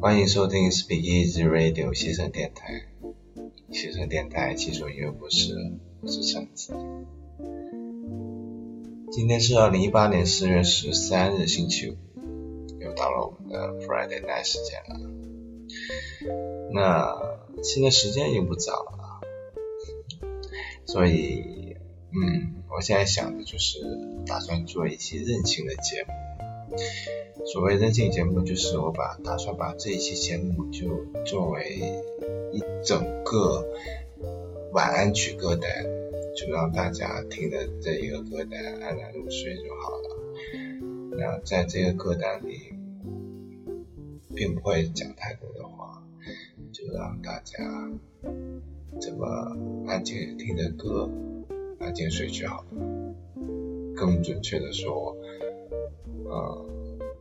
欢迎收听 Speak Easy Radio 西城电台，西城电台技术音乐博士，我是橙子。今天是二零一八年四月十三日星期五，到了我们的 Friday Night 时间了。那现在时间已经不早了，所以，嗯，我现在想的就是打算做一期任性的节目。所谓任性节目，就是我把打算把这一期节目就作为一整个晚安曲歌单，就让大家听着这一个歌单安然入睡就好了。那在这个歌单里，并不会讲太多的话，就让大家这么安静听着歌，安静睡就好了。更准确的说，呃。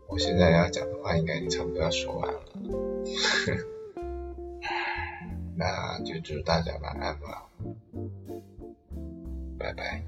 我现在要讲的话，应该差不多要说完了，那就祝大家晚安吧，拜拜。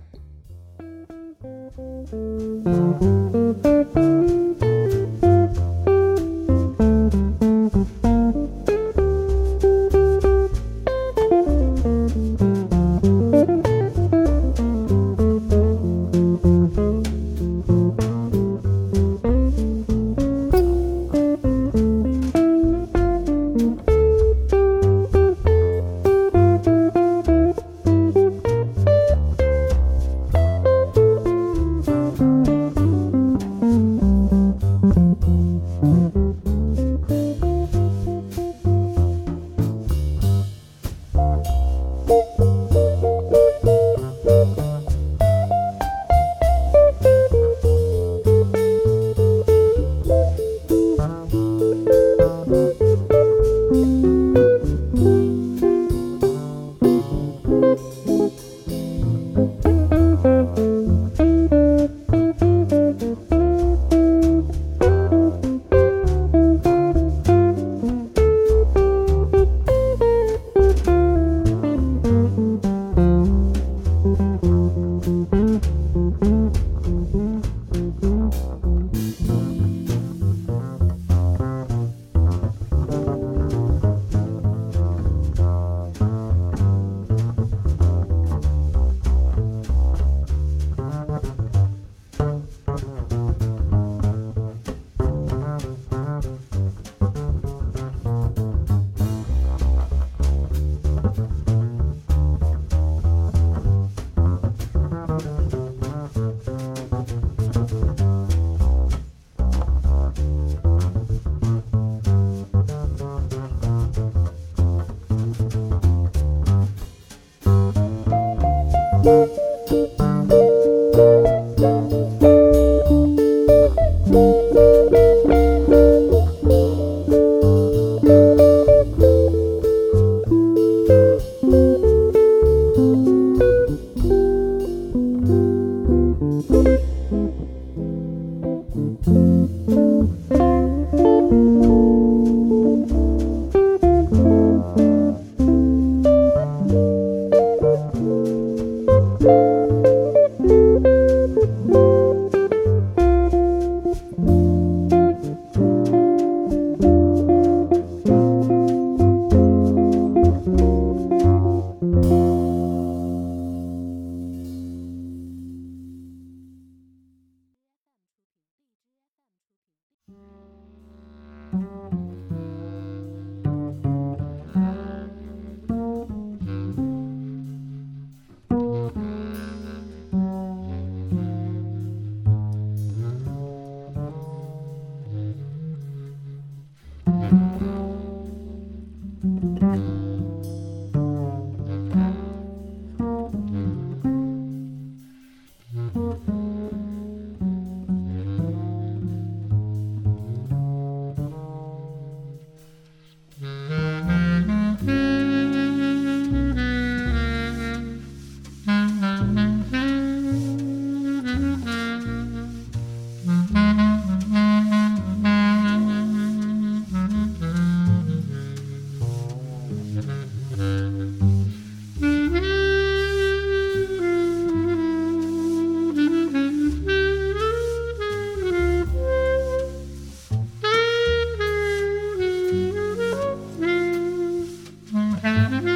Mm-hmm.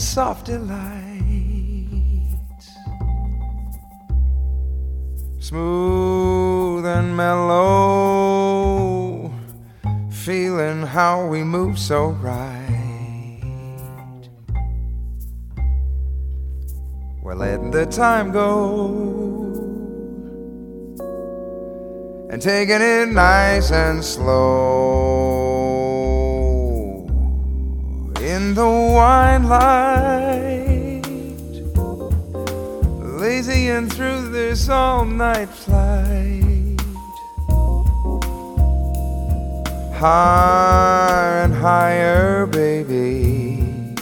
Soft delight, smooth and mellow, feeling how we move so right. We're letting the time go. And taking it nice and slow in the wine light. lazy and through this all night flight. Higher and higher, baby,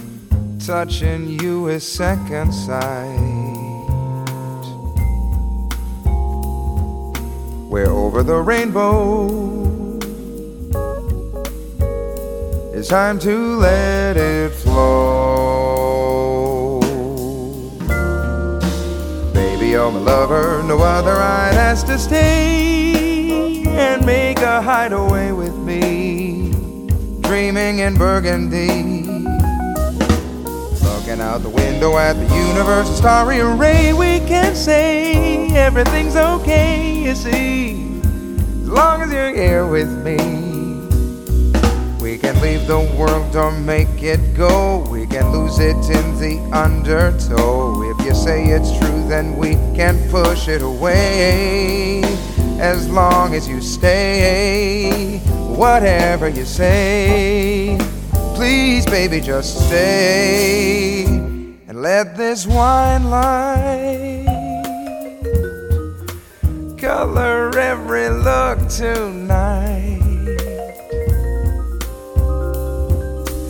touching you is second sight. We're over the rainbow. It's time to let it flow. Baby, you're my lover, no other I'd ask to stay and make a hideaway with me. Dreaming in Burgundy. Looking out the window at the universe, a starry array, we can say everything's okay, you see, as long as you're here with me. We can leave the world or make it go. We can lose it in the undertow. If you say it's true, then we can push it away. As long as you stay, whatever you say, please, baby, just stay and let this wine light color every look tonight.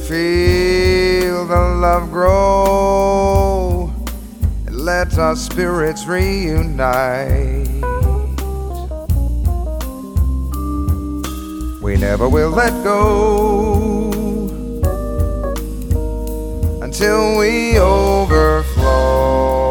Feel the love grow and let our spirits reunite. We never will let go until we overflow.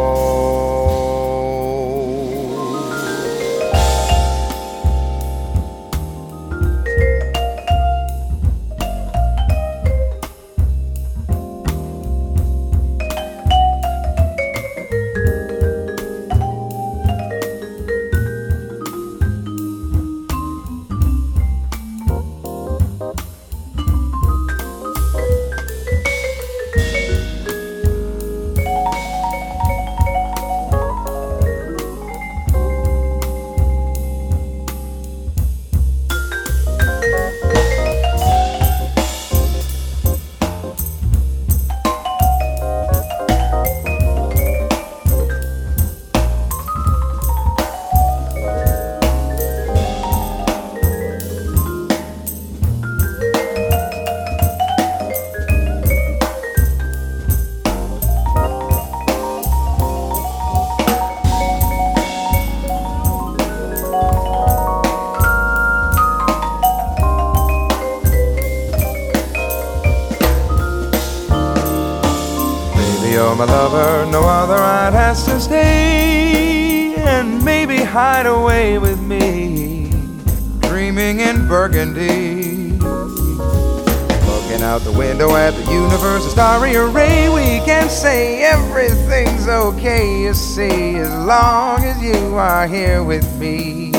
See, as long as you are here with me.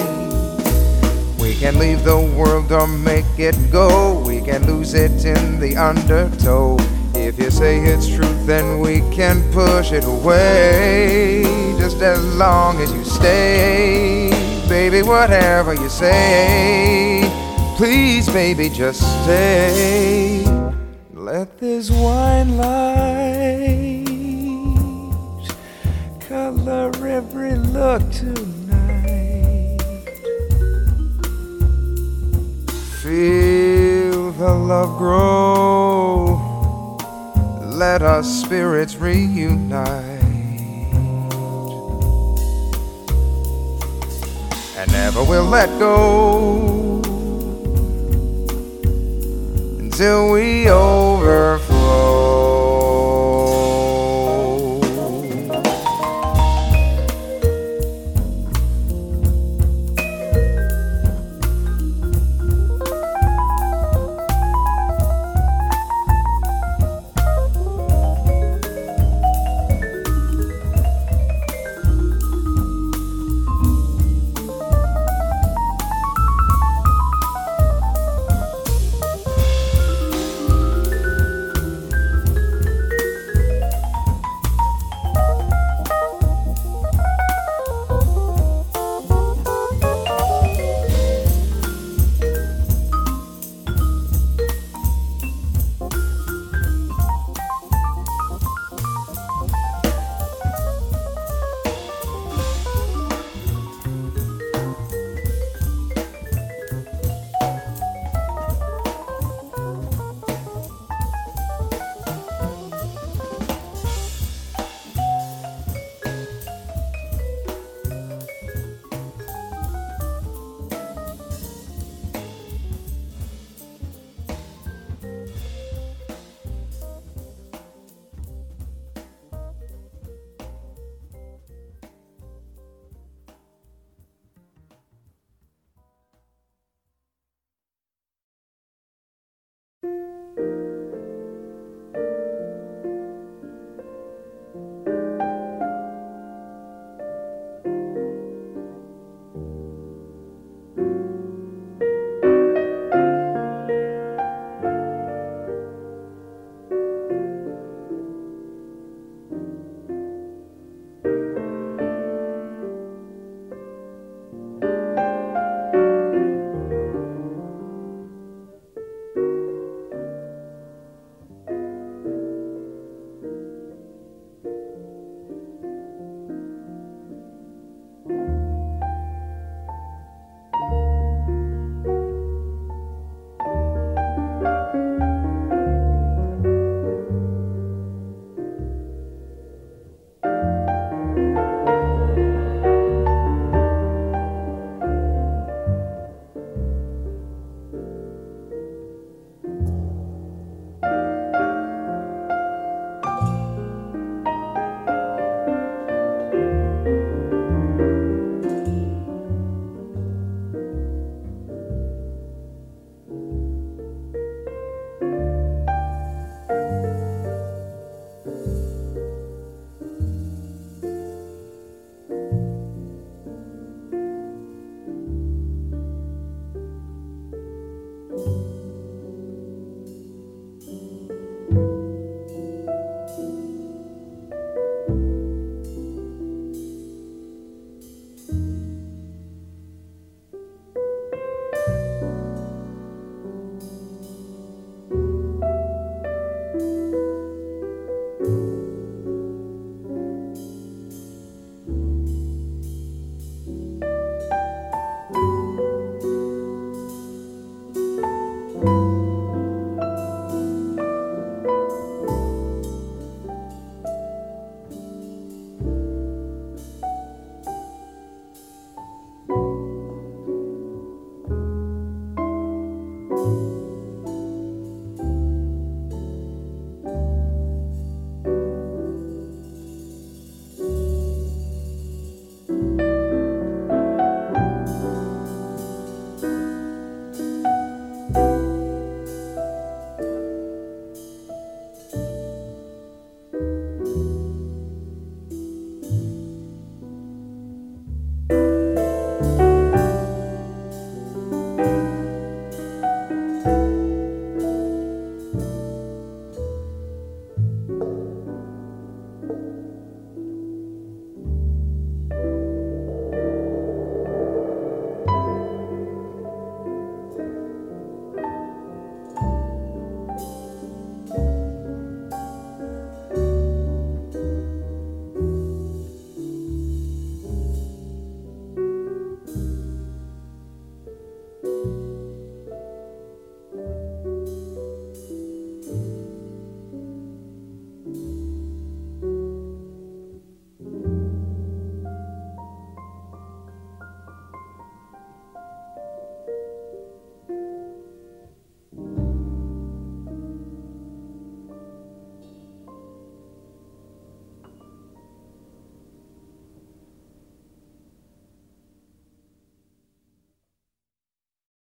We can leave the world or make it go. We can lose it in the undertow. If you say it's truth, then we can push it away. Just as long as you stay, baby, whatever you say. Please, baby, just stay. Let this wine light color every look tonight. Feel the love grow. Let our spirits reunite. And never will let go until we